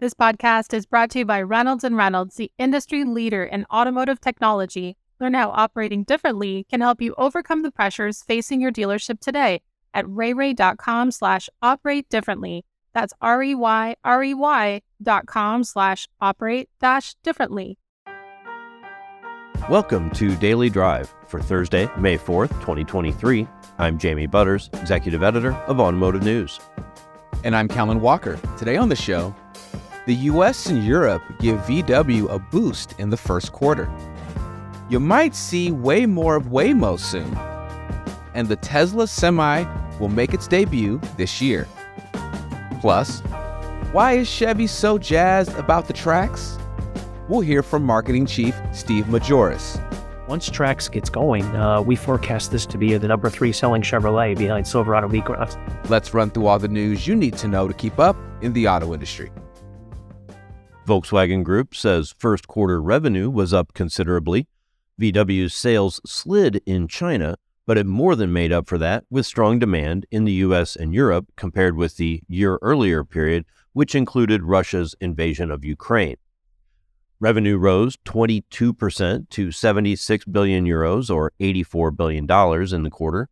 This podcast is brought to you by Reynolds and Reynolds, the industry leader in automotive technology. Learn how operating differently can help you overcome the pressures facing your dealership today at reyrey.com slash operate differently. That's R-E-Y-R-E-Y dot com slash operate dash differently. Welcome to Daily Drive for Thursday, May 4th, 2023. I'm Jamie Butters, Executive Editor of Automotive News. And I'm Kellen Walker. Today on the show, the US and Europe give VW a boost in the first quarter. You might see way more of Waymo soon. And the Tesla Semi will make its debut this year. Plus, why is Chevy so jazzed about the Trax? We'll hear from marketing chief Steve Majoros. Once Trax gets going, uh, we forecast this to be the number three selling Chevrolet behind Silverado and Equinox. Let's run through all the news you need to know to keep up in the auto industry. Volkswagen Group says first quarter revenue was up considerably. VW's sales slid in China, but it more than made up for that with strong demand in the US and Europe compared with the year earlier period, which included Russia's invasion of Ukraine. Revenue rose 22% to 76 billion euros or 84 billion dollars in the quarter.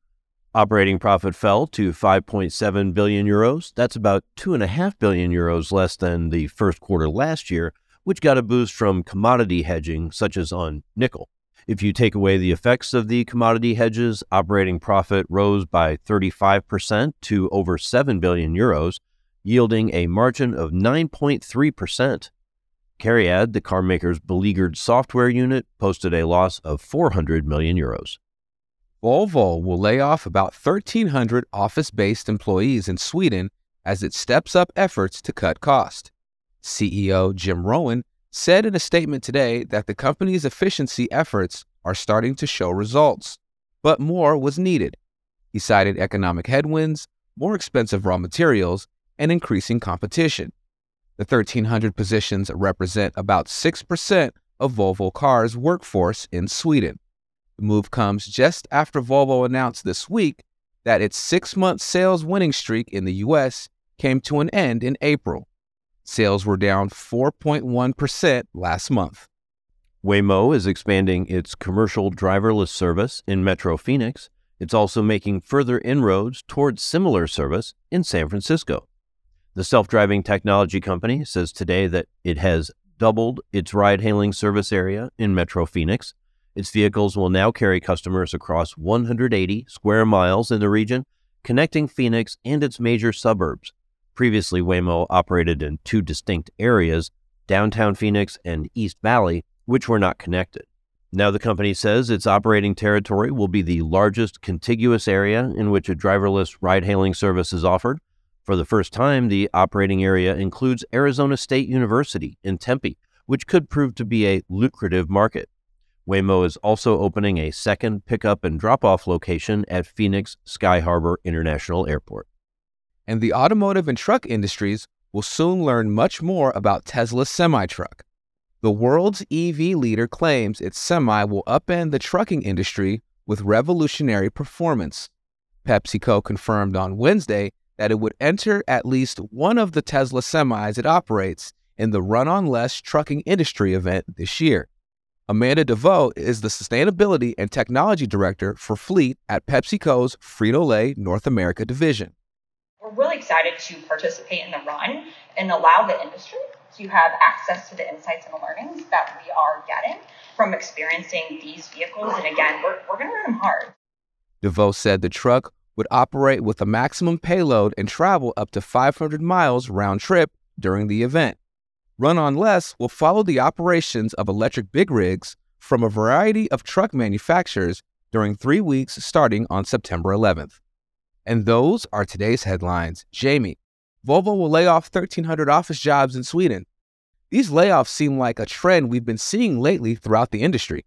Operating profit fell to 5.7 billion euros. That's about 2.5 billion euros less than the first quarter last year, which got a boost from commodity hedging, such as on nickel. If you take away the effects of the commodity hedges, operating profit rose by 35% to over 7 billion euros, yielding a margin of 9.3%. Cariad, the carmaker's beleaguered software unit, posted a loss of 400 million euros. Volvo will lay off about 1,300 office based employees in Sweden as it steps up efforts to cut cost. CEO Jim Rowan said in a statement today that the company's efficiency efforts are starting to show results, but more was needed. He cited economic headwinds, more expensive raw materials, and increasing competition. The 1,300 positions represent about 6% of Volvo Cars' workforce in Sweden. The move comes just after Volvo announced this week that its six month sales winning streak in the U.S. came to an end in April. Sales were down 4.1% last month. Waymo is expanding its commercial driverless service in Metro Phoenix. It's also making further inroads towards similar service in San Francisco. The self driving technology company says today that it has doubled its ride hailing service area in Metro Phoenix its vehicles will now carry customers across 180 square miles in the region, connecting Phoenix and its major suburbs. Previously, Waymo operated in two distinct areas, downtown Phoenix and East Valley, which were not connected. Now, the company says its operating territory will be the largest contiguous area in which a driverless ride hailing service is offered. For the first time, the operating area includes Arizona State University in Tempe, which could prove to be a lucrative market. Waymo is also opening a second pickup and drop off location at Phoenix Sky Harbor International Airport. And the automotive and truck industries will soon learn much more about Tesla's semi truck. The world's EV leader claims its semi will upend the trucking industry with revolutionary performance. PepsiCo confirmed on Wednesday that it would enter at least one of the Tesla semis it operates in the Run on Less trucking industry event this year. Amanda DeVoe is the Sustainability and Technology Director for Fleet at PepsiCo's Frito Lay North America division. We're really excited to participate in the run and allow the industry to have access to the insights and the learnings that we are getting from experiencing these vehicles. And again, we're, we're going to run them hard. DeVoe said the truck would operate with a maximum payload and travel up to 500 miles round trip during the event. Run on Less will follow the operations of electric big rigs from a variety of truck manufacturers during three weeks starting on September 11th. And those are today's headlines. Jamie, Volvo will lay off 1,300 office jobs in Sweden. These layoffs seem like a trend we've been seeing lately throughout the industry.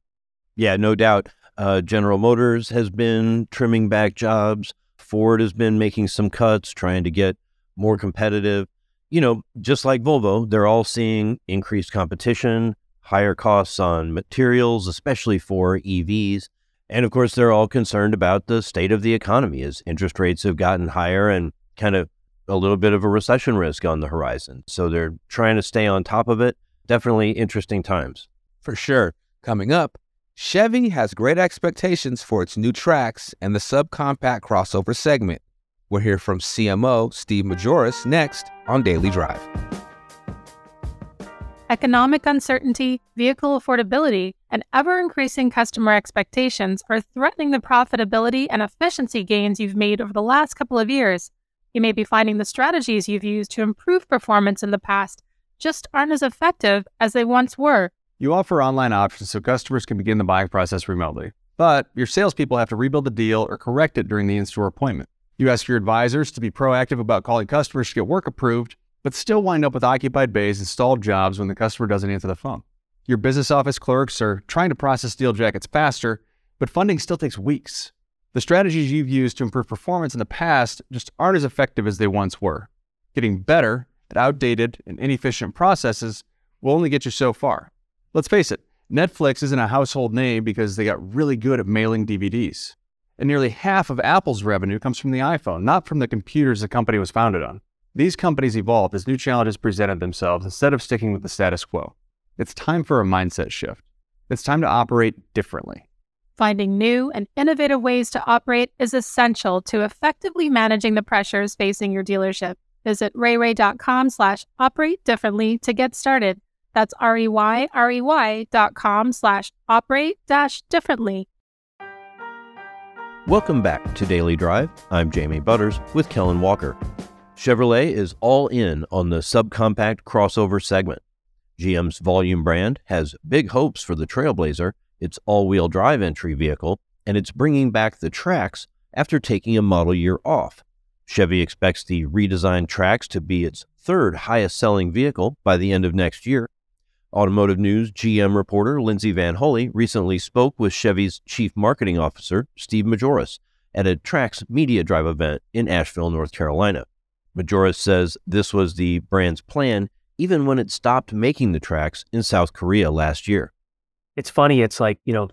Yeah, no doubt. Uh, General Motors has been trimming back jobs. Ford has been making some cuts, trying to get more competitive you know, just like Volvo, they're all seeing increased competition, higher costs on materials, especially for EVs. And of course, they're all concerned about the state of the economy as interest rates have gotten higher and kind of a little bit of a recession risk on the horizon. So they're trying to stay on top of it. Definitely interesting times. For sure. Coming up, Chevy has great expectations for its new Trax and the subcompact crossover segment. We'll hear from CMO Steve Majoros next on Daily Drive. Economic uncertainty, vehicle affordability, and ever increasing customer expectations are threatening the profitability and efficiency gains you've made over the last couple of years. You may be finding the strategies you've used to improve performance in the past just aren't as effective as they once were. You offer online options so customers can begin the buying process remotely, but your salespeople have to rebuild the deal or correct it during the in store appointment. You ask your advisors to be proactive about calling customers to get work approved, but still wind up with occupied bays and stalled jobs when the customer doesn't answer the phone. Your business office clerks are trying to process deal jackets faster, but funding still takes weeks. The strategies you've used to improve performance in the past just aren't as effective as they once were. Getting better at outdated and inefficient processes will only get you so far. Let's face it, Netflix isn't a household name because they got really good at mailing DVDs. And nearly half of Apple's revenue comes from the iPhone, not from the computers the company was founded on. These companies evolved as new challenges presented themselves instead of sticking with the status quo. It's time for a mindset shift. It's time to operate differently. Finding new and innovative ways to operate is essential to effectively managing the pressures facing your dealership. Visit reyrey.com slash operate differently to get started. That's R-E-Y-R-E-Y dot com slash operate dash differently. Welcome back to Daily Drive. I'm Jamie Butters with Kellen Walker. Chevrolet is all in on the subcompact crossover segment. GM's volume brand has big hopes for the Trailblazer, its all wheel drive entry vehicle, and it's bringing back the Trax after taking a model year off. Chevy expects the redesigned Trax to be its third highest selling vehicle by the end of next year. Automotive News GM reporter Lindsay VanHulle recently spoke with Chevy's chief marketing officer, Steve Majoros, at a Trax Media Drive event in Asheville, North Carolina. Majoros says this was the brand's plan even when it stopped making the Trax in South Korea last year. It's funny. It's like, you know,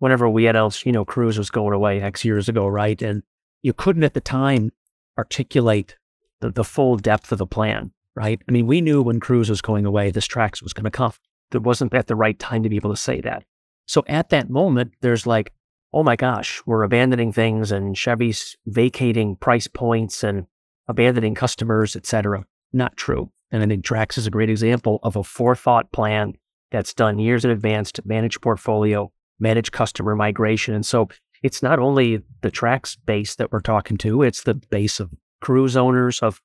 whenever we announced, you know, Cruze was going away X years ago, right? And you couldn't at the time articulate the, the full depth of the plan, right? I mean, we knew when Cruze was going away, this Trax was going to come. There wasn't at the right time to be able to say that. So at that moment, there's like, oh my gosh, we're abandoning things and Chevy's vacating price points and abandoning customers, et cetera. Not true. And I think Trax is a great example of a forethought plan that's done years in advance to manage portfolio, manage customer migration. And so it's not only the Trax base that we're talking to, it's the base of Cruze owners of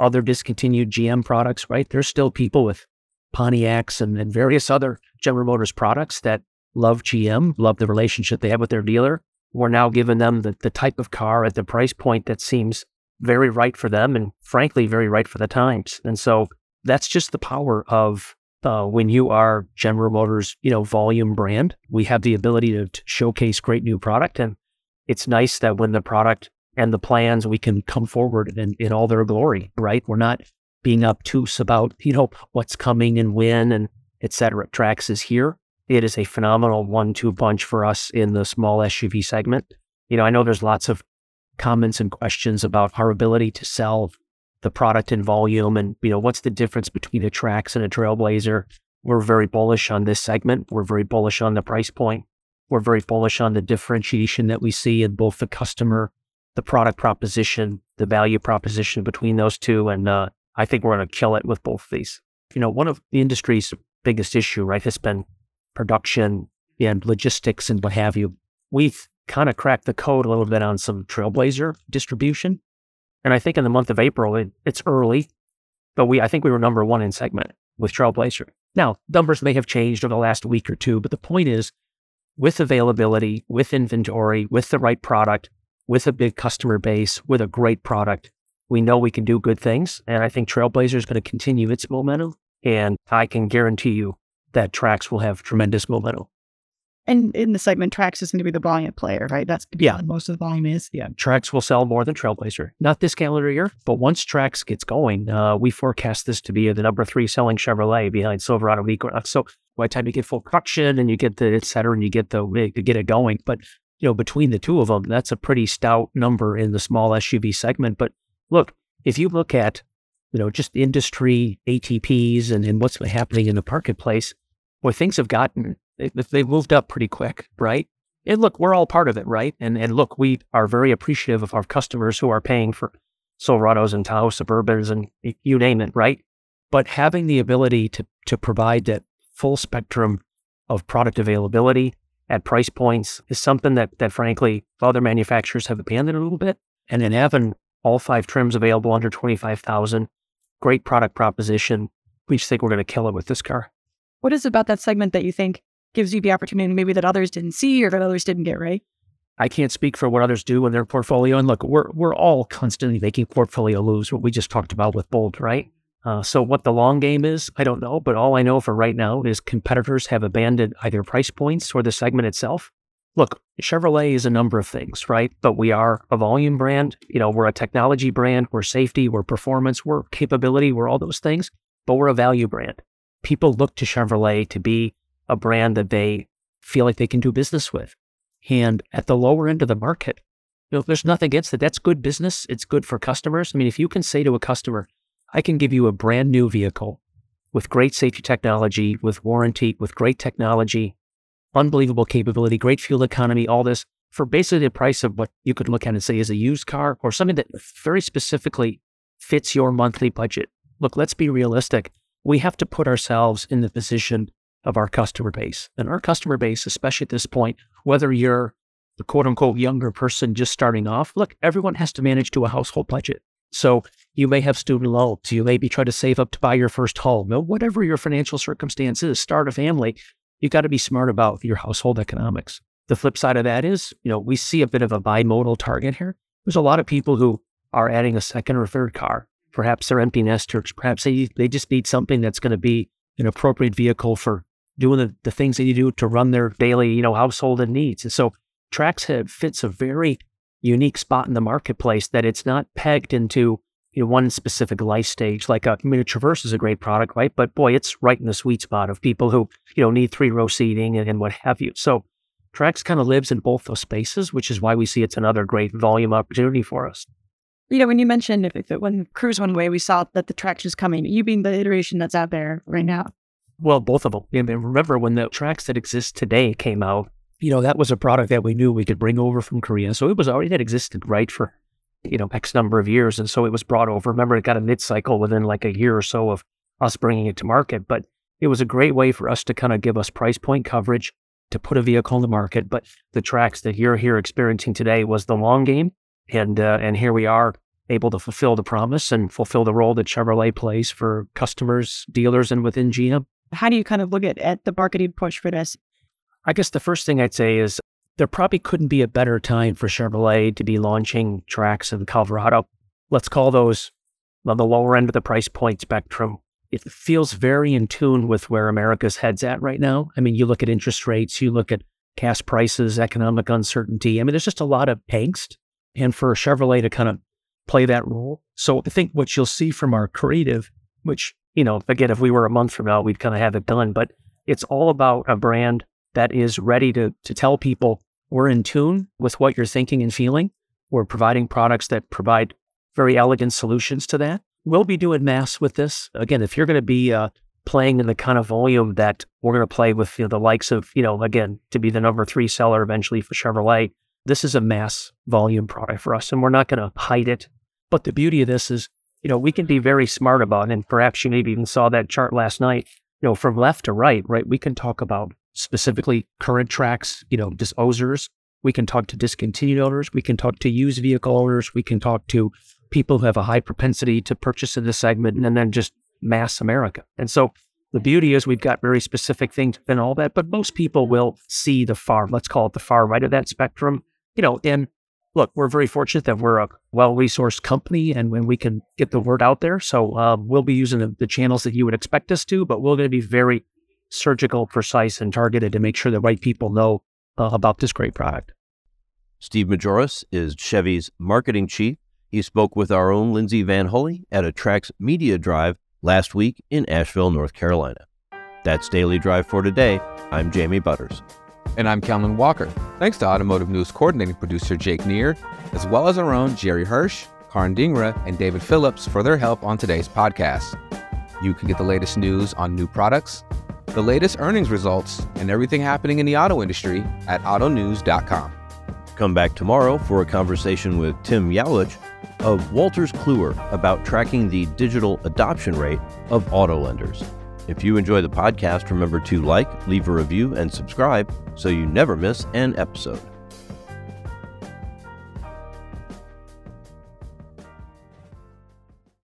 other discontinued GM products, right? There's still people with Pontiacs and, and various other General Motors products that love GM, love the relationship they have with their dealer. We're now giving them the, the type of car at the price point that seems very right for them and frankly, very right for the times. And so that's just the power of uh, when you are General Motors, you know, volume brand. We have the ability to, to showcase great new product. And it's nice that when the product and the plans, we can come forward in, in all their glory, right? We're not being obtuse about, you know, what's coming and when and et cetera. Trax is here. It is a phenomenal one-two punch for us in the small SUV segment. You know, I know there's lots of comments and questions about our ability to sell the product in volume and you know what's the difference between a Trax and a Trailblazer. We're very bullish on this segment. We're very bullish on the price point. We're very bullish on the differentiation that we see in both the customer, the product proposition, the value proposition between those two. And uh, I think we're going to kill it with both of these. You know, one of the industry's biggest issue, right, has been production and logistics and what have you. We've kind of cracked the code a little bit on some Trailblazer distribution. And I think in the month of April, it, it's early, but we I think we were number one in segment with Trailblazer. Now, numbers may have changed over the last week or two, but the point is with availability, with inventory, with the right product, with a big customer base, with a great product, we know we can do good things. And I think Trailblazer is going to continue its momentum. And I can guarantee you that Trax will have tremendous momentum. And in the segment, Trax is going to be the volume player, right? That's yeah. most of the volume is. Yeah, Trax will sell more than Trailblazer. Not this calendar year, but once Trax gets going, uh, we forecast this to be the number three selling Chevrolet behind Silverado and Equinox. So by the time you get full production and you get the et cetera, and you get the you get it going, but you know between the two of them, that's a pretty stout number in the small SUV segment. But look, if you look at, you know, just industry ATPs and, and what's happening in the marketplace, where things have gotten, they, they've moved up pretty quick, right? And look, we're all part of it, right? And and look, we are very appreciative of our customers who are paying for Silverados and Tahoe Suburbans and you name it, right? But having the ability to to provide that full spectrum of product availability at price points is something that that frankly other manufacturers have abandoned a little bit. And then having all five trims available under twenty five thousand, great product proposition. We just think we're going to kill it with this car. What is about that segment that you think gives you the opportunity maybe that others didn't see or that others didn't get right? I can't speak for what others do in their portfolio. And look, we're we're all constantly making portfolio moves. What we just talked about with Bolt, right? Uh, so what the long game is, I don't know. But all I know for right now is competitors have abandoned either price points or the segment itself. Look, Chevrolet is a number of things, right? But we are a volume brand. You know, we're a technology brand. We're safety. We're performance. We're capability. We're all those things. But we're a value brand. People look to Chevrolet to be a brand that they feel like they can do business with. And at the lower end of the market, you know, there's nothing against it. That's good business. It's good for customers. I mean, if you can say to a customer, I can give you a brand new vehicle with great safety technology, with warranty, with great technology, unbelievable capability, great fuel economy, all this for basically the price of what you could look at and say is a used car or something that very specifically fits your monthly budget. Look, let's be realistic. We have to put ourselves in the position of our customer base. And our customer base, especially at this point, whether you're the quote unquote younger person just starting off, look, everyone has to manage to a household budget. So you may have student loans. You may be trying to save up to buy your first home. Whatever your financial circumstance is, start a family. You've got to be smart about your household economics. The flip side of that is, you know, we see a bit of a bimodal target here. There's a lot of people who are adding a second or third car. Perhaps they're empty nesters. Perhaps they, they just need something that's going to be an appropriate vehicle for doing the, the things that you do to run their daily, you know, household and needs. And so Trax fits a very unique spot in the marketplace that it's not pegged into you know, one specific life stage. Like a, I mean, a Traverse is a great product, right? But boy, it's right in the sweet spot of people who you know need three row seating and, and what have you. So Trax kind of lives in both those spaces, which is why we see it's another great volume opportunity for us. You know, when you mentioned if, it, when Cruze went away, we saw that the Trax is coming. You being the iteration that's out there right now. Well, both of them. I mean, remember when the Trax that exist today came out, you know, that was a product that we knew we could bring over from Korea. So it was already that existed, right, for, you know, X number of years. And so it was brought over. Remember, it got a mid cycle within like a year or so of us bringing it to market. But it was a great way for us to kind of give us price point coverage to put a vehicle in the market. But the Trax that you're here experiencing today was the long game. And, uh, and here we are able to fulfill the promise and fulfill the role that Chevrolet plays for customers, dealers, and within GM. How do you kind of look at, at the marketing push for this? I guess the first thing I'd say is there probably couldn't be a better time for Chevrolet to be launching Trax in Colorado. Let's call those on the lower end of the price point spectrum. It feels very in tune with where America's head's at right now. I mean, you look at interest rates, you look at gas prices, economic uncertainty. I mean, there's just a lot of angst. And for Chevrolet to kind of play that role. So I think what you'll see from our creative, which, you know, again, if we were a month from now, we'd kind of have it done, but it's all about a brand that is ready to, to tell people we're in tune with what you're thinking and feeling. We're providing products that provide very elegant solutions to that. We'll be doing mass with this. Again, if you're going to be uh, playing in the kind of volume that we're going to play with you know, the likes of, you know, again, to be the number three seller eventually for Chevrolet, this is a mass volume product for us and we're not going to hide it. But the beauty of this is, you know, we can be very smart about, it, and perhaps you maybe even saw that chart last night, you know, from left to right, right? We can talk about specifically current Trax, you know, disposers. We can talk to discontinued owners. We can talk to used vehicle owners. We can talk to people who have a high propensity to purchase in this segment and then just mass America. And so the beauty is we've got very specific things and all that, but most people will see the far, let's call it the far right of that spectrum, you know, and look, we're very fortunate that we're a well resourced company and when we can get the word out there. So uh, we'll be using the, the, channels that you would expect us to, but we're going to be very surgical, precise, and targeted to make sure the right people know uh, about this great product. Steve Majoros is Chevy's marketing chief. He spoke with our own Lindsay VanHulle at a Trax Media Drive last week in Asheville, North Carolina. That's Daily Drive for today. I'm Jamie Butters. And I'm Kellen Walker. Thanks to Automotive News coordinating producer Jake Neer, as well as our own Jerry Hirsch, Karn Dingra and David Phillips for their help on today's podcast. You can get the latest news on new products, the latest earnings results, and everything happening in the auto industry at autonews.com. Come back tomorrow for a conversation with Tim Yowlich of Wolters Kluwer about tracking the digital adoption rate of auto lenders. If you enjoy the podcast, remember to like, leave a review, and subscribe so you never miss an episode.